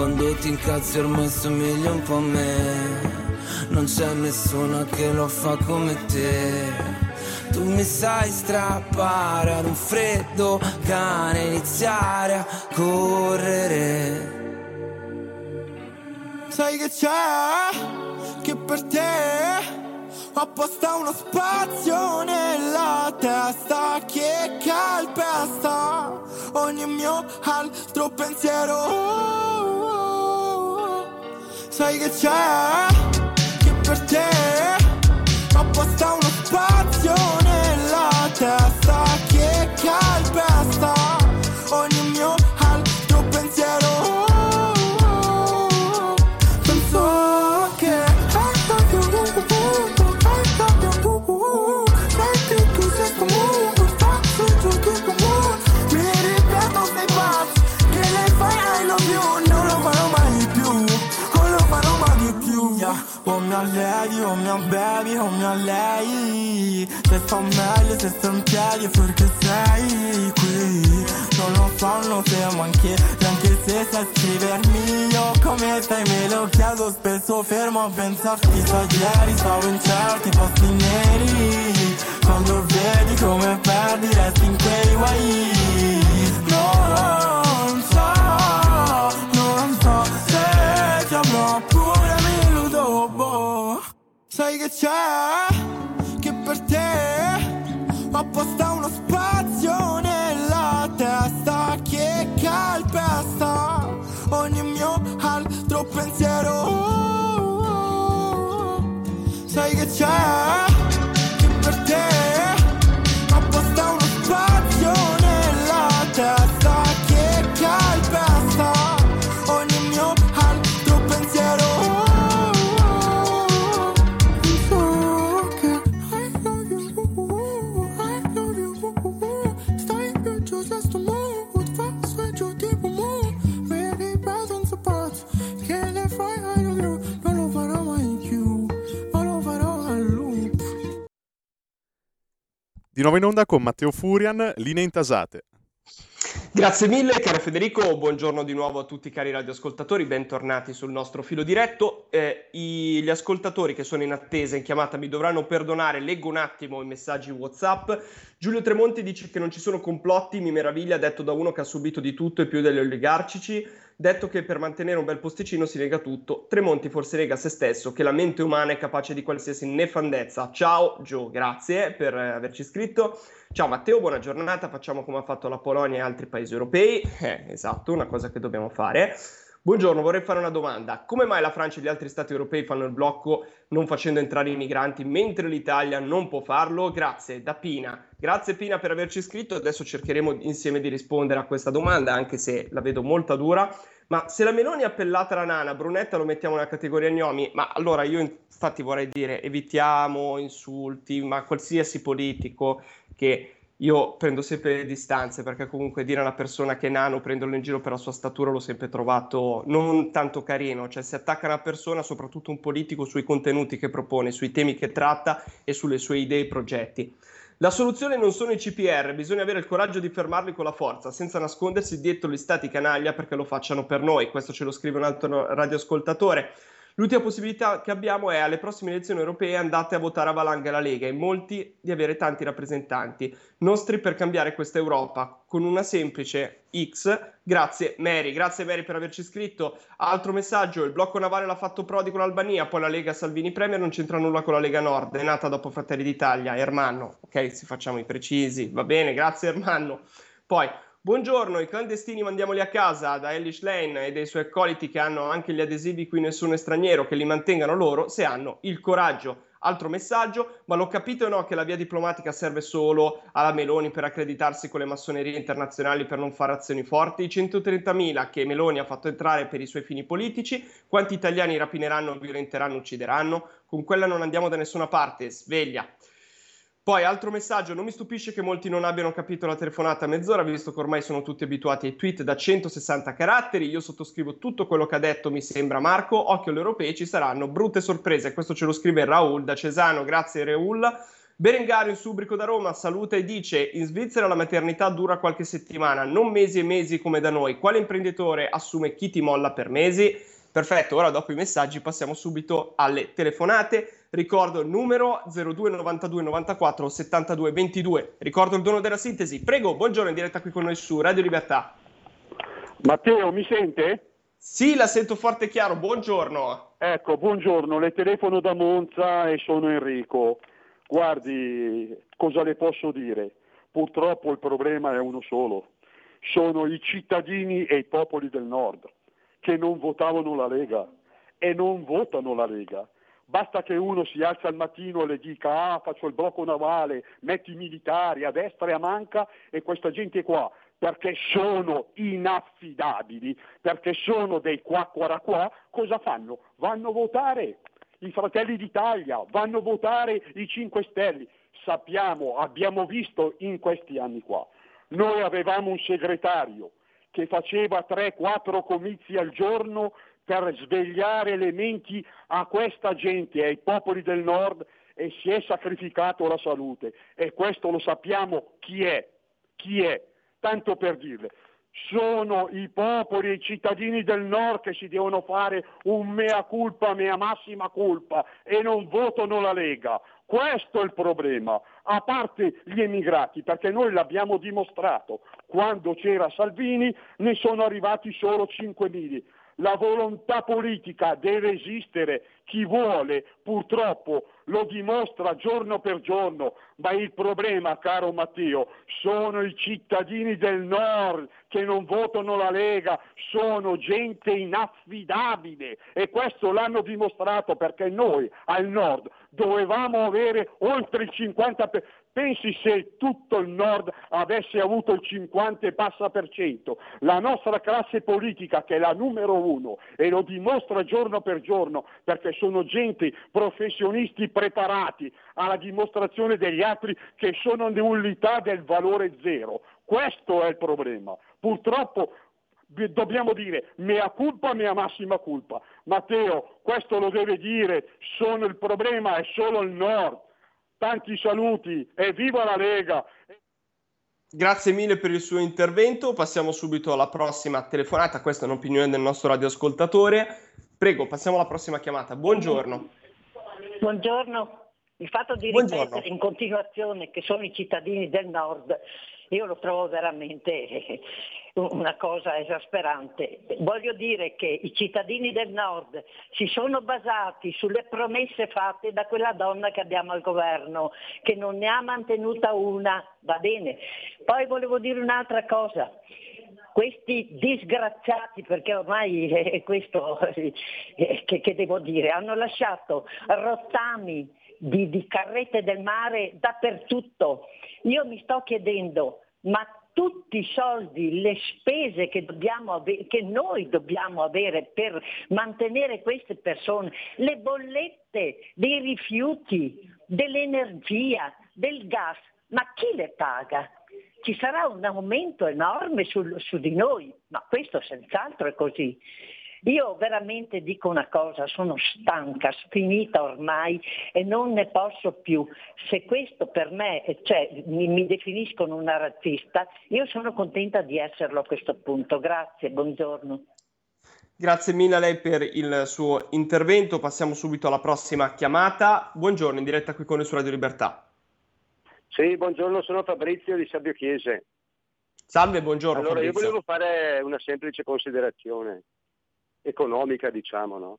Quando ti incazzi ormai somigli un po' a me. Non c'è nessuno che lo fa come te. Tu mi sai strappare ad un freddo cane Iniziare a correre. Sai che c'è? Che per te ho apposta uno spazio nella testa che calpesta ogni mio altro pensiero. Sai che c'è? Sto meglio, se sto in piedi perché sei qui. Non lo sanno se manchi Neanche se sai scrivermi Io. Come stai me lo chiedo spesso Fermo a pensarti. Sa ieri stavo in certi posti neri. Quando vedi come perdi resti in quei guai. Non so, non so se ti avrò pure mi illudo boh. Sai che c'è? Che per te ho Di nuovo in onda con Matteo Furian, linee intasate. Grazie mille caro Federico, buongiorno di nuovo a tutti i cari radioascoltatori, bentornati sul nostro filo diretto. Eh, i, gli ascoltatori che sono in attesa in chiamata mi dovranno perdonare, leggo un attimo i messaggi WhatsApp. Giulio Tremonti dice che non ci sono complotti, mi meraviglia, detto da uno che ha subito di tutto e più degli oligarcici detto che per mantenere un bel posticino si nega tutto, Tremonti forse nega se stesso che la mente umana è capace di qualsiasi nefandezza. Ciao Gio, grazie per averci scritto. Ciao Matteo, buona giornata, facciamo come ha fatto la Polonia e altri paesi europei. Eh, esatto, una cosa che dobbiamo fare. Buongiorno, vorrei fare una domanda. Come mai la Francia e gli altri stati europei fanno il blocco non facendo entrare i migranti mentre l'Italia non può farlo? Grazie, da Pina. Grazie Pina per averci scritto. Adesso cercheremo insieme di rispondere a questa domanda, anche se la vedo molto dura. Ma se la Meloni è appellata la nana, Brunetta lo mettiamo nella categoria gnomi, ma allora io infatti vorrei dire evitiamo insulti, ma qualsiasi politico che io prendo sempre le distanze perché comunque dire a una persona che è nano, prenderlo in giro per la sua statura, l'ho sempre trovato non tanto carino, cioè si attacca una persona, soprattutto un politico, sui contenuti che propone, sui temi che tratta e sulle sue idee e progetti. La soluzione non sono i CPR, bisogna avere il coraggio di fermarli con la forza, senza nascondersi dietro gli stati canaglia perché lo facciano per noi. Questo ce lo scrive un altro radioascoltatore. L'ultima possibilità che abbiamo è alle prossime elezioni europee andate a votare a valanga la Lega e molti di avere tanti rappresentanti nostri per cambiare questa Europa con una semplice X. Grazie Mary, grazie Mary per averci scritto. Altro messaggio, il blocco navale l'ha fatto Prodi con l'Albania, poi la Lega Salvini Premier non c'entra nulla con la Lega Nord, è nata dopo Fratelli d'Italia, Ermanno. Ok, si facciamo i precisi, va bene, grazie Ermanno. Poi Buongiorno, i clandestini mandiamoli a casa da Ellis Lane e dei suoi accoliti che hanno anche gli adesivi qui nessuno è straniero, che li mantengano loro se hanno il coraggio. Altro messaggio, ma l'ho capito o no che la via diplomatica serve solo alla Meloni per accreditarsi con le massonerie internazionali per non fare azioni forti? I 130.000 che Meloni ha fatto entrare per i suoi fini politici, quanti italiani rapineranno, violenteranno, uccideranno? Con quella non andiamo da nessuna parte, sveglia. Poi, altro messaggio, non mi stupisce che molti non abbiano capito la telefonata a mezz'ora, visto che ormai sono tutti abituati ai tweet da 160 caratteri. Io sottoscrivo tutto quello che ha detto, mi sembra Marco. Occhio agli europei, ci saranno brutte sorprese. Questo ce lo scrive Raul da Cesano, grazie Raul. Berengario, Subrico da Roma, saluta e dice: In Svizzera la maternità dura qualche settimana, non mesi e mesi come da noi. Quale imprenditore assume chi ti molla per mesi? Perfetto, ora dopo i messaggi passiamo subito alle telefonate. Ricordo il numero 02 92 94 72 22. Ricordo il dono della sintesi. Prego, buongiorno in diretta qui con noi su Radio Libertà. Matteo, mi sente? Sì, la sento forte e chiaro. Buongiorno. Ecco, buongiorno, le telefono da Monza e sono Enrico. Guardi, cosa le posso dire? Purtroppo il problema è uno solo. Sono i cittadini e i popoli del nord che non votavano la Lega e non votano la Lega Basta che uno si alza al mattino e le dica ah faccio il blocco navale, metti i militari a destra e a manca e questa gente qua perché sono inaffidabili, perché sono dei qua qua qua, cosa fanno? Vanno a votare i Fratelli d'Italia, vanno a votare i 5 Stelle. Sappiamo, abbiamo visto in questi anni qua, noi avevamo un segretario che faceva 3-4 comizi al giorno per svegliare le menti a questa gente, ai popoli del nord e si è sacrificato la salute e questo lo sappiamo chi è, chi è, tanto per dirle. Sono i popoli e i cittadini del nord che si devono fare un mea culpa, mea massima colpa e non votano la Lega. Questo è il problema, a parte gli emigrati, perché noi l'abbiamo dimostrato. Quando c'era Salvini ne sono arrivati solo 5.000 la volontà politica deve esistere, chi vuole purtroppo lo dimostra giorno per giorno, ma il problema, caro Matteo, sono i cittadini del nord che non votano la Lega, sono gente inaffidabile e questo l'hanno dimostrato perché noi al nord dovevamo avere oltre il 50%, Pensi se tutto il nord avesse avuto il 50 e passa per cento, la nostra classe politica che è la numero uno e lo dimostra giorno per giorno perché sono gente, professionisti preparati alla dimostrazione degli altri che sono nullità del valore zero. Questo è il problema. Purtroppo dobbiamo dire mea culpa, mea massima culpa. Matteo, questo lo deve dire, sono il problema, è solo il nord tanti saluti e viva la Lega! Grazie mille per il suo intervento. Passiamo subito alla prossima telefonata. Questa è un'opinione del nostro radioascoltatore. Prego, passiamo alla prossima chiamata. Buongiorno. Buongiorno. Il fatto di Buongiorno. ripetere in continuazione che sono i cittadini del nord, io lo trovo veramente una cosa esasperante. Voglio dire che i cittadini del nord si sono basati sulle promesse fatte da quella donna che abbiamo al governo, che non ne ha mantenuta una, va bene. Poi volevo dire un'altra cosa. Questi disgraziati, perché ormai è questo eh, che devo dire, hanno lasciato rottami di, di carrette del mare dappertutto. Io mi sto chiedendo, ma tutti i soldi, le spese che, dobbiamo ave- che noi dobbiamo avere per mantenere queste persone, le bollette dei rifiuti, dell'energia, del gas, ma chi le paga? Ci sarà un aumento enorme sul- su di noi, ma questo senz'altro è così. Io veramente dico una cosa, sono stanca, finita ormai e non ne posso più. Se questo per me, cioè mi, mi definiscono una razzista, io sono contenta di esserlo a questo punto. Grazie, buongiorno. Grazie mille a lei per il suo intervento. Passiamo subito alla prossima chiamata. Buongiorno, in diretta qui con noi su Radio Libertà. Sì, buongiorno, sono Fabrizio di Sabbio Chiese. Salve, buongiorno. Allora, io Fabrizio. volevo fare una semplice considerazione economica, diciamo, no?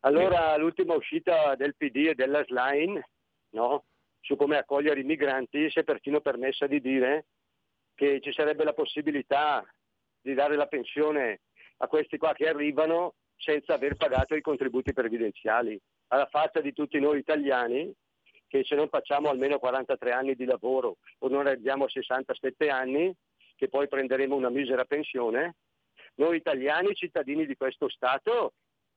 Allora, l'ultima uscita del PD e della Slime, no? Su come accogliere i migranti, si è perfino permessa di dire che ci sarebbe la possibilità di dare la pensione a questi qua che arrivano senza aver pagato i contributi previdenziali. Alla faccia di tutti noi italiani, che se non facciamo almeno 43 anni di lavoro o non arriviamo a 67 anni, che poi prenderemo una misera pensione, noi italiani, cittadini di questo Stato,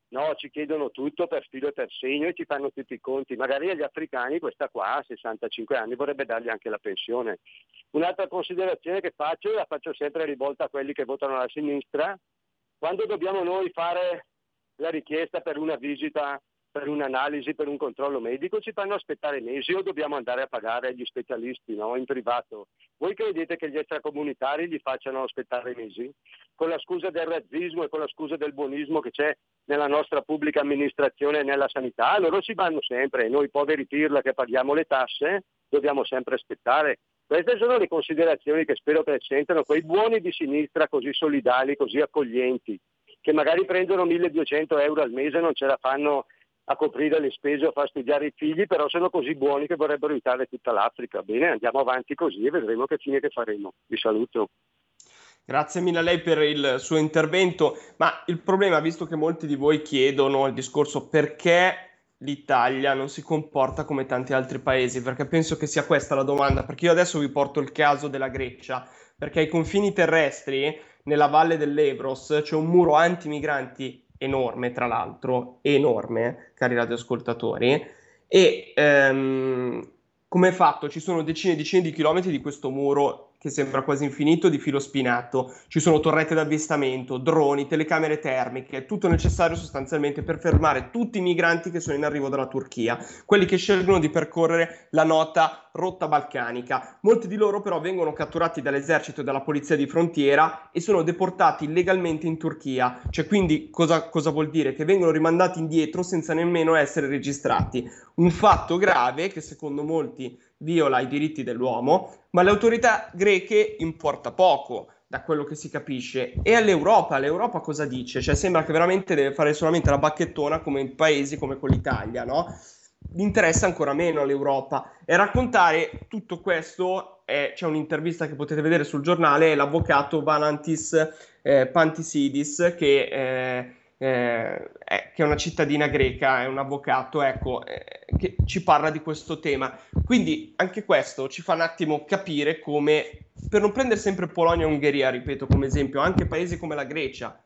no, ci chiedono tutto per filo e per segno e ci fanno tutti i conti. Magari agli africani questa qua a 65 anni vorrebbe dargli anche la pensione. Un'altra considerazione che faccio, la faccio sempre rivolta a quelli che votano alla sinistra, quando dobbiamo noi fare la richiesta per una visita, per un'analisi, per un controllo medico, ci fanno aspettare mesi o dobbiamo andare a pagare gli specialisti no? in privato. Voi credete che gli extracomunitari gli facciano aspettare mesi? Con la scusa del razzismo e con la scusa del buonismo che c'è nella nostra pubblica amministrazione e nella sanità, loro ci vanno sempre e noi poveri pirla che paghiamo le tasse dobbiamo sempre aspettare. Queste sono le considerazioni che spero che sentano quei buoni di sinistra così solidali, così accoglienti, che magari prendono 1200 euro al mese e non ce la fanno a coprire le spese o a far i figli, però sono così buoni che vorrebbero aiutare tutta l'Africa. Bene, andiamo avanti così e vedremo che fine che faremo. Vi saluto. Grazie mille a lei per il suo intervento, ma il problema, visto che molti di voi chiedono il discorso perché l'Italia non si comporta come tanti altri paesi, perché penso che sia questa la domanda, perché io adesso vi porto il caso della Grecia, perché ai confini terrestri, nella valle dell'Ebros, c'è un muro anti-migranti enorme, tra l'altro, enorme, cari radioascoltatori, e ehm, come fatto? Ci sono decine e decine di chilometri di questo muro che sembra quasi infinito di filo spinato, ci sono torrette d'avvistamento, droni, telecamere termiche, tutto necessario sostanzialmente per fermare tutti i migranti che sono in arrivo dalla Turchia, quelli che scelgono di percorrere la nota rotta balcanica. Molti di loro però vengono catturati dall'esercito e dalla polizia di frontiera e sono deportati illegalmente in Turchia. Cioè quindi cosa, cosa vuol dire? Che vengono rimandati indietro senza nemmeno essere registrati. Un fatto grave che secondo molti viola i diritti dell'uomo, ma alle autorità greche importa poco da quello che si capisce. E all'Europa, l'Europa cosa dice? Cioè sembra che veramente deve fare solamente la bacchettona come in paesi come con l'Italia, no? interessa ancora meno all'Europa. E raccontare tutto questo, è, c'è un'intervista che potete vedere sul giornale, l'avvocato Valantis eh, Pantisidis, che, eh, eh, che è una cittadina greca, è un avvocato, ecco, eh, che ci parla di questo tema. Quindi anche questo ci fa un attimo capire come, per non prendere sempre Polonia e Ungheria, ripeto come esempio, anche paesi come la Grecia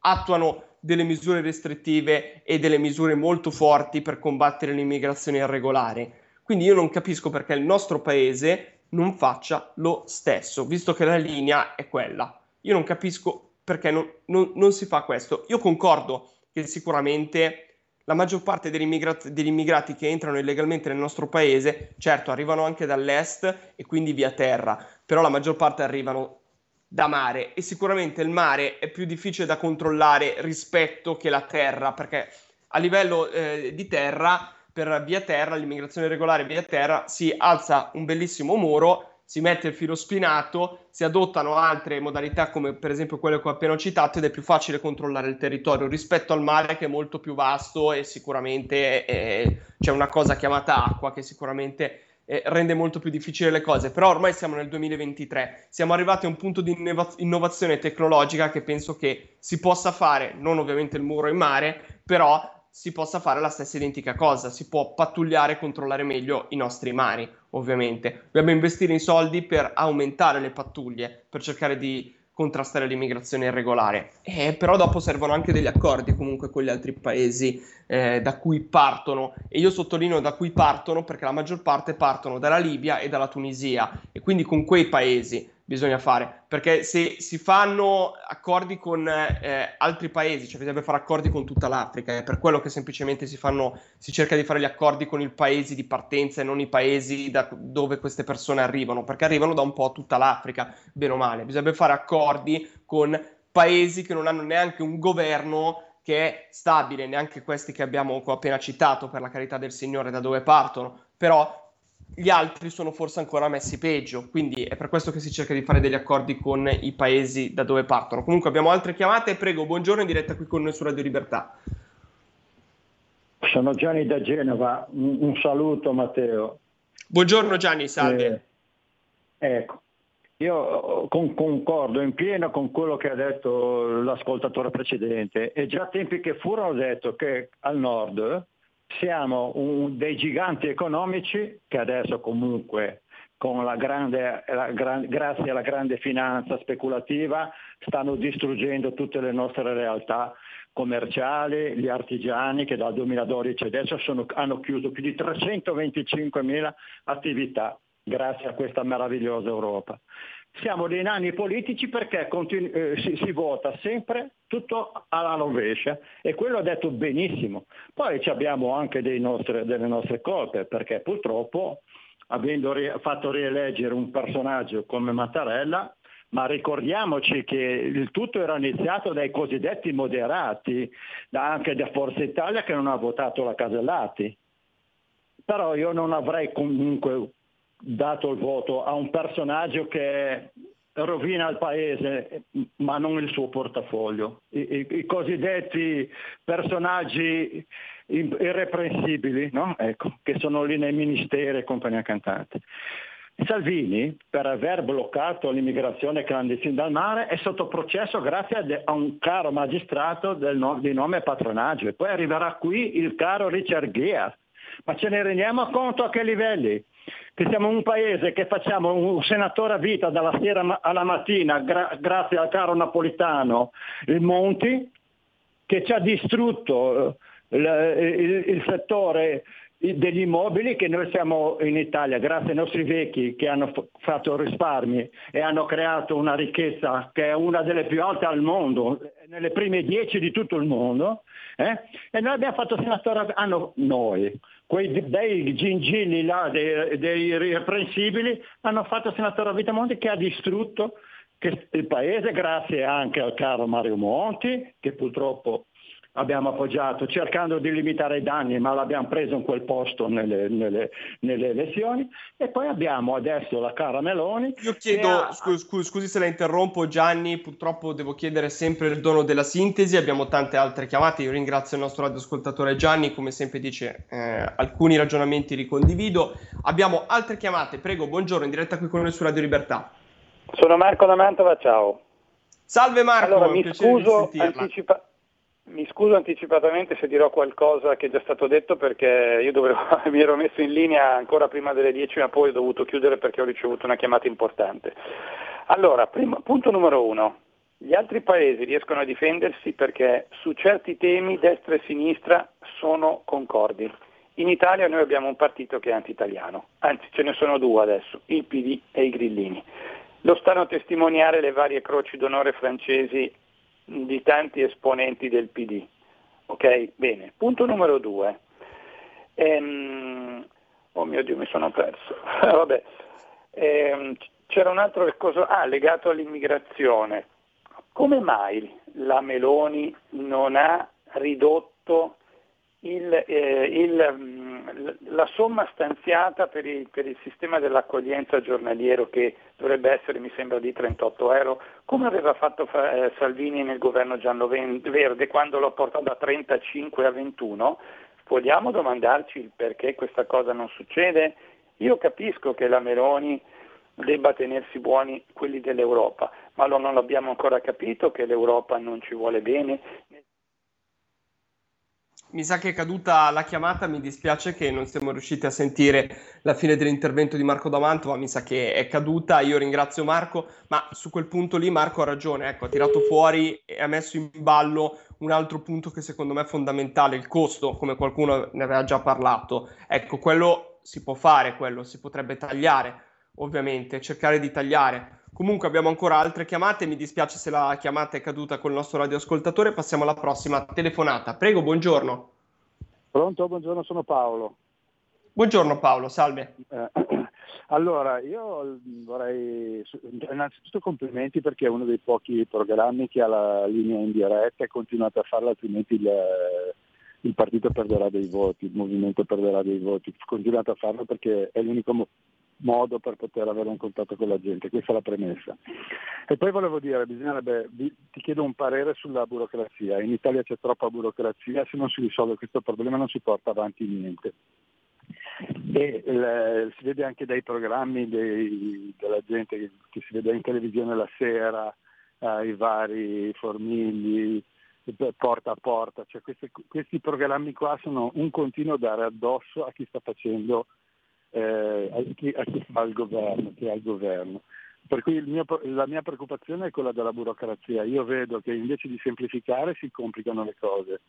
attuano delle misure restrittive e delle misure molto forti per combattere l'immigrazione irregolare. Quindi io non capisco perché il nostro paese non faccia lo stesso, visto che la linea è quella. Io non capisco perché non, non, non si fa questo. Io concordo che sicuramente la maggior parte degli, immigrati, degli immigrati che entrano illegalmente nel nostro paese, certo, arrivano anche dall'est e quindi via terra, però la maggior parte arrivano da mare e sicuramente il mare è più difficile da controllare rispetto che la terra, perché a livello eh, di terra, per via terra, l'immigrazione regolare via terra, si alza un bellissimo muro si mette il filo spinato, si adottano altre modalità come per esempio quelle che ho appena citato ed è più facile controllare il territorio rispetto al mare che è molto più vasto e sicuramente eh, c'è una cosa chiamata acqua che sicuramente eh, rende molto più difficile le cose, però ormai siamo nel 2023, siamo arrivati a un punto di innova- innovazione tecnologica che penso che si possa fare, non ovviamente il muro in mare, però si possa fare la stessa identica cosa, si può pattugliare e controllare meglio i nostri mari, ovviamente. Dobbiamo investire in soldi per aumentare le pattuglie, per cercare di contrastare l'immigrazione irregolare. Eh, però dopo servono anche degli accordi comunque con gli altri paesi eh, da cui partono e io sottolineo da cui partono perché la maggior parte partono dalla Libia e dalla Tunisia e quindi con quei paesi bisogna fare, perché se si fanno accordi con eh, altri paesi, cioè bisogna fare accordi con tutta l'Africa, è per quello che semplicemente si, fanno, si cerca di fare gli accordi con i paesi di partenza e non i paesi da dove queste persone arrivano, perché arrivano da un po' tutta l'Africa, bene o male, bisogna fare accordi con paesi che non hanno neanche un governo che è stabile, neanche questi che abbiamo appena citato, per la carità del Signore, da dove partono, però gli altri sono forse ancora messi peggio, quindi è per questo che si cerca di fare degli accordi con i paesi da dove partono. Comunque abbiamo altre chiamate, prego, buongiorno in diretta qui con noi su Radio Libertà. Sono Gianni da Genova, un, saluto Matteo. Buongiorno Gianni, salve. Eh, ecco, io con, concordo in pieno con quello che ha detto l'ascoltatore precedente. È già tempi che furono detto che al nord siamo un, dei giganti economici che adesso comunque la grande, la, gran, grazie alla grande finanza speculativa stanno distruggendo tutte le nostre realtà commerciali, gli artigiani che dal 2012 adesso sono, hanno chiuso più di 325 mila attività grazie a questa meravigliosa Europa siamo dei nani politici perché continu- eh, si, si, vota sempre tutto alla rovescia e quello ha detto benissimo. Poi abbiamo anche nostre, delle nostre colpe perché purtroppo avendo ri- fatto rieleggere un personaggio come Mattarella, ma ricordiamoci che il tutto era iniziato dai cosiddetti moderati, anche da Forza Italia che non ha votato la Casellati. Però io non avrei comunque dato il voto a un personaggio che rovina il paese ma non il suo portafoglio. I, i, i cosiddetti personaggi irreprensibili no? ecco, che sono lì nei ministeri e compagnia cantante. Salvini, per aver bloccato l'immigrazione clandestina dal mare, è sotto processo grazie a un caro magistrato no, di nome Patronaggio e poi arriverà qui il caro Richard Gere. Ma ce ne rendiamo conto a che livelli? Che siamo un paese che facciamo un senatore a vita dalla sera alla mattina gra- grazie al caro napolitano, il Monti, che ci ha distrutto eh, il, il, settore degli immobili che noi siamo in Italia, grazie ai nostri vecchi che hanno fatto risparmi e hanno creato una ricchezza che è una delle più alte al mondo, nelle prime dieci di tutto il mondo, eh? e noi abbiamo fatto senatore, hanno noi, quei bei gingilli là, dei, dei irreprensibili, hanno fatto senatore a Vita Monti che ha distrutto il paese grazie anche al caro Mario Monti, che purtroppo abbiamo appoggiato cercando di limitare i danni, ma l'abbiamo preso in quel posto nelle, nelle, nelle elezioni. E poi abbiamo adesso la cara Meloni. Io chiedo, ha... scu- scusi se la interrompo Gianni, purtroppo devo chiedere sempre il dono della sintesi, abbiamo tante altre chiamate, io ringrazio il nostro radioascoltatore Gianni, come sempre dice eh, alcuni ragionamenti li condivido. Abbiamo altre chiamate, prego, buongiorno, in diretta qui con noi su Radio Libertà. Sono Marco da Mantova, ciao. Salve Marco, allora, mi scuso, anticipa- mi scuso anticipatamente se dirò qualcosa che è già stato detto perché io dovevo, mi ero messo in linea ancora prima delle 10 ma poi ho dovuto chiudere perché ho ricevuto una chiamata importante. Allora, primo, punto numero uno, gli altri paesi riescono a difendersi perché su certi temi destra e sinistra sono concordi. In Italia noi abbiamo un partito che è anti-italiano, anzi ce ne sono due adesso, il PD e i Grillini. Lo stanno a testimoniare le varie croci d'onore francesi di tanti esponenti del PD. Ok, bene. Punto numero due. Ehm, oh mio Dio, mi sono perso. Vabbè. Ehm, c'era un altro cosa, ah, legato all'immigrazione. Come mai la Meloni non ha ridotto il, eh, il, mm, la somma stanziata per il, per il, sistema dell'accoglienza giornaliero che dovrebbe essere, mi sembra, di 38 euro, come aveva fatto eh, Salvini nel governo giallo-verde quando l'ho portato da 35 a 21, vogliamo domandarci il perché questa cosa non succede? Io capisco che la Meloni debba tenersi buoni quelli dell'Europa, ma non abbiamo ancora capito che l'Europa non ci vuole bene, mi sa che è caduta la chiamata, mi dispiace che non siamo riusciti a sentire la fine dell'intervento di Marco D'Amanto, ma mi sa che è caduta. Io ringrazio Marco, ma su quel punto lì Marco ha ragione, ecco, ha tirato fuori e ha messo in ballo un altro punto che secondo me è fondamentale, il costo, come qualcuno ne aveva già parlato. Ecco, quello si può fare, quello si potrebbe tagliare, ovviamente, cercare di tagliare. Comunque abbiamo ancora altre chiamate, mi dispiace se la chiamata è caduta col nostro radioascoltatore, passiamo alla prossima telefonata. Prego, buongiorno. Pronto, buongiorno, sono Paolo. Buongiorno Paolo, salve. Eh, allora, io vorrei innanzitutto complimenti perché è uno dei pochi programmi che ha la linea in diretta e continuate a farlo, altrimenti il, il partito perderà dei voti, il movimento perderà dei voti. Continuate a farlo perché è l'unico mo- modo per poter avere un contatto con la gente, questa è la premessa. E poi volevo dire, bisognerebbe, ti chiedo un parere sulla burocrazia, in Italia c'è troppa burocrazia, se non si risolve questo problema non si porta avanti niente. E le, si vede anche dai programmi dei, della gente che, che, si vede in televisione la sera, eh, i vari formigli, porta a porta, cioè questi, questi programmi qua sono un continuo dare addosso a chi sta facendo eh, a, chi, fa il governo, chi ha il governo. Per cui mio, la mia preoccupazione è quella della burocrazia. Io vedo che invece di semplificare si complicano le cose.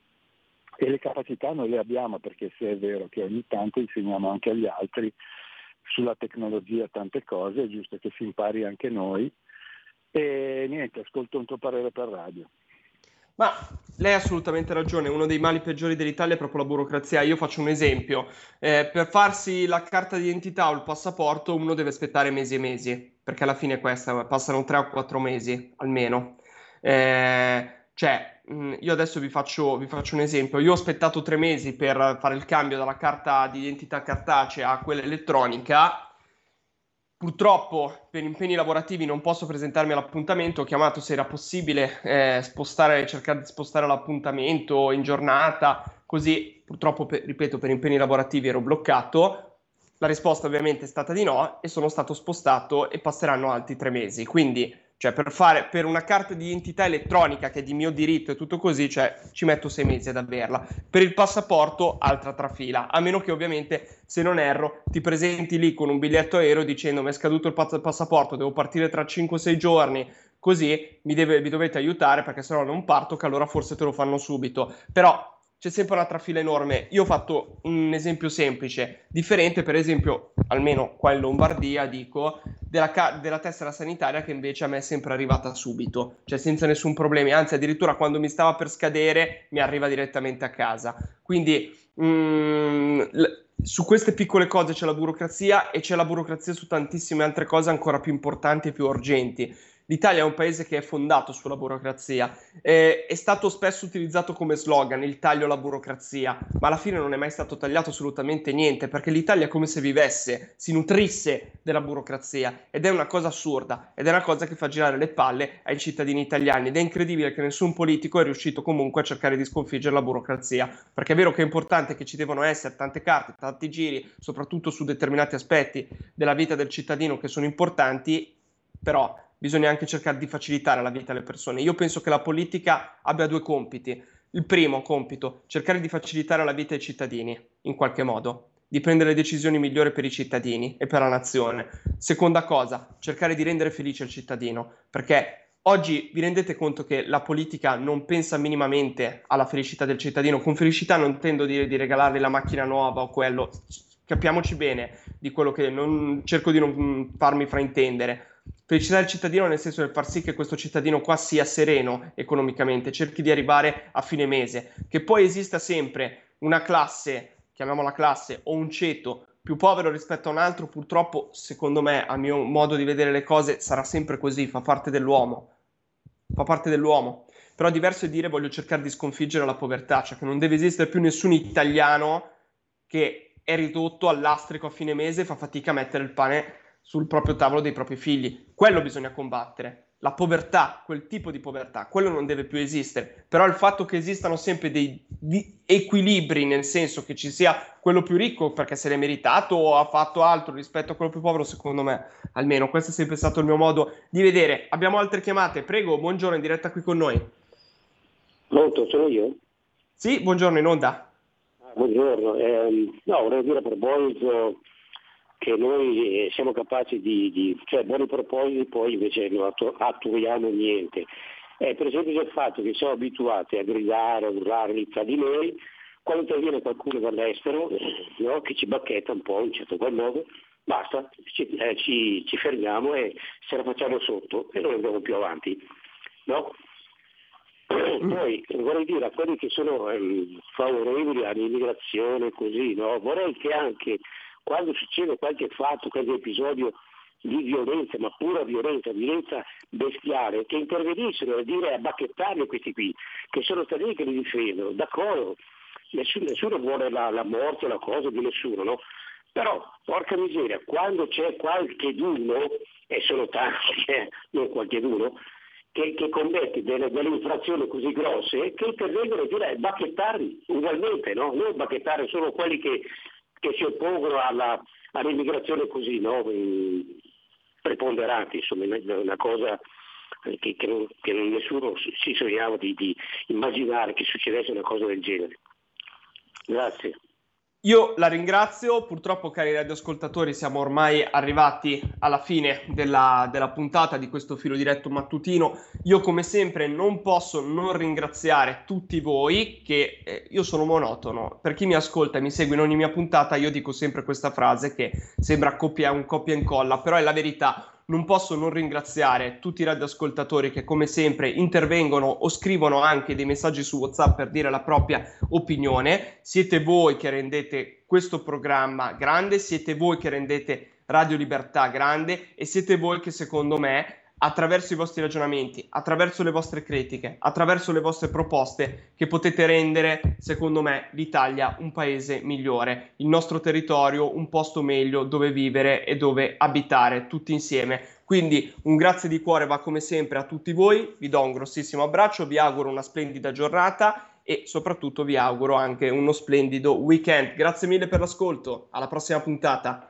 E le capacità noi le abbiamo perché se è vero che ogni tanto insegniamo anche agli altri sulla tecnologia tante cose, è giusto che si impari anche noi. E niente, ascolto un tuo parere per radio. Ma lei ha assolutamente ragione, uno dei mali peggiori dell'Italia è proprio la burocrazia. Io faccio un esempio, eh, per farsi la carta d'identità o il passaporto uno deve aspettare mesi e mesi, perché alla fine questa passano 3 o 4 mesi almeno. Eh, cioè, mm, io adesso vi faccio, vi faccio, un esempio, io ho aspettato 3 mesi per fare il cambio dalla carta d'identità cartacea a quella elettronica Purtroppo per impegni lavorativi non posso presentarmi all'appuntamento, ho chiamato se era possibile eh, spostare, cercare di spostare l'appuntamento in giornata, così purtroppo, per, ripeto, per impegni lavorativi ero bloccato. La risposta ovviamente è stata di no e sono stato spostato e passeranno altri tre mesi. Quindi cioè, per, fare, per una carta di identità elettronica che è di mio diritto e tutto così, cioè, ci metto sei mesi ad averla. Per il passaporto, altra trafila. A meno che, ovviamente, se non erro, ti presenti lì con un biglietto aereo dicendo mi è scaduto il passaporto, devo partire tra 5-6 giorni, così mi, deve, mi dovete aiutare perché se no non parto, che allora forse te lo fanno subito. Però c'è sempre una trafila enorme. Io ho fatto un esempio semplice, differente per esempio, almeno qua in Lombardia, dico, della, ca- della tessera sanitaria che invece a me è sempre arrivata subito, cioè senza nessun problema, anzi addirittura quando mi stava per scadere mi arriva direttamente a casa. Quindi mm, l- su queste piccole cose c'è la burocrazia e c'è la burocrazia su tantissime altre cose ancora più importanti e più urgenti l'Italia è un paese che è fondato sulla burocrazia. Eh, è stato spesso utilizzato come slogan il taglio alla burocrazia, ma alla fine non è mai stato tagliato assolutamente niente, perché l'Italia è come se vivesse, si nutrisse della burocrazia ed è una cosa assurda ed è una cosa che fa girare le palle ai cittadini italiani ed è incredibile che nessun politico è riuscito comunque a cercare di sconfiggere la burocrazia, perché è vero che è importante che ci devono essere tante carte, tanti giri, soprattutto su determinati aspetti della vita del cittadino che sono importanti, però bisogna anche cercare di facilitare la vita alle persone. Io penso che la politica abbia due compiti. Il primo compito, cercare di facilitare la vita ai cittadini, in qualche modo, di prendere decisioni migliori per i cittadini e per la nazione. Seconda cosa, cercare di rendere felice il cittadino, perché oggi vi rendete conto che la politica non pensa minimamente alla felicità del cittadino. Con felicità non intendo dire di regalargli la macchina nuova o quello, capiamoci bene di quello che non cerco di non farmi fraintendere Felicità del cittadino nel senso di far sì che questo cittadino qua sia sereno economicamente, cerchi di arrivare a fine mese, che poi esista sempre una classe, chiamiamola classe, o un ceto più povero rispetto a un altro, purtroppo, secondo me, a mio modo di vedere le cose, sarà sempre così, fa parte dell'uomo. Fa parte dell'uomo. Però diverso è dire voglio cercare di sconfiggere la povertà, cioè che non deve esistere più nessun italiano che è ridotto all'astrico a fine mese e fa fatica a mettere il pane sul proprio tavolo dei propri figli. Quello bisogna combattere. La povertà, quel tipo di povertà, quello non deve più esistere. Però il fatto che esistano sempre dei equilibri, nel senso che ci sia quello più ricco perché se l'è meritato o ha fatto altro rispetto a quello più povero, secondo me, almeno questo è sempre stato il mio modo di vedere. Abbiamo altre chiamate, prego, buongiorno in diretta qui con noi. Pronto, sono io? Sì, buongiorno in onda. Ah, buongiorno, eh, no, vorrei dire a proposito che noi eh, siamo capaci di, di cioè buoni propositi poi invece non attu- attuiamo niente. È per esempio il fatto che siamo abituati a gridare, a urlare tra di noi, quando interviene qualcuno dall'estero no, che ci bacchetta un po' in certo qual modo, basta, ci, eh, ci, ci, fermiamo e se la facciamo sotto e non andiamo più avanti. No? Poi vorrei dire a quelli che sono ehm, favorevoli all'immigrazione così, no? vorrei che anche quando succede qualche fatto, qualche episodio di violenza, ma pura violenza, violenza bestiale, che intervenissero a dire a bacchettarli questi qui, che sono stati lì che li difendono, d'accordo, nessuno, nessuno vuole la, la morte, la cosa di nessuno, no? Però, porca miseria, quando c'è qualche d'uno, e sono tanti, eh, non qualche d'uno, che, che, commette delle, delle, infrazioni così grosse, che intervengono e dire bacchettarli ugualmente, no? Non bacchettare solo quelli che che si oppongono alla, all'immigrazione così no? preponderanti, insomma, una cosa che, che, non, che nessuno si sognava di, di immaginare che succedesse una cosa del genere. Grazie. Io la ringrazio, purtroppo cari radioascoltatori siamo ormai arrivati alla fine della, della, puntata di questo filo diretto mattutino. Io come sempre non posso non ringraziare tutti voi che eh, io sono monotono. Per chi mi ascolta e mi segue in ogni mia puntata io dico sempre questa frase che sembra copia, un copia e incolla, però è la verità non posso non ringraziare tutti i radioascoltatori che come sempre intervengono o scrivono anche dei messaggi su WhatsApp per dire la propria opinione. Siete voi che rendete questo programma grande, siete voi che rendete Radio Libertà grande e siete voi che secondo me attraverso i vostri ragionamenti, attraverso le vostre critiche, attraverso le vostre proposte che potete rendere, secondo me, l'Italia un paese migliore, il nostro territorio un posto meglio dove vivere e dove abitare tutti insieme. Quindi un grazie di cuore va come sempre a tutti voi, vi do un grossissimo abbraccio, vi auguro una splendida giornata e soprattutto vi auguro anche uno splendido weekend. Grazie mille per l'ascolto, alla prossima puntata.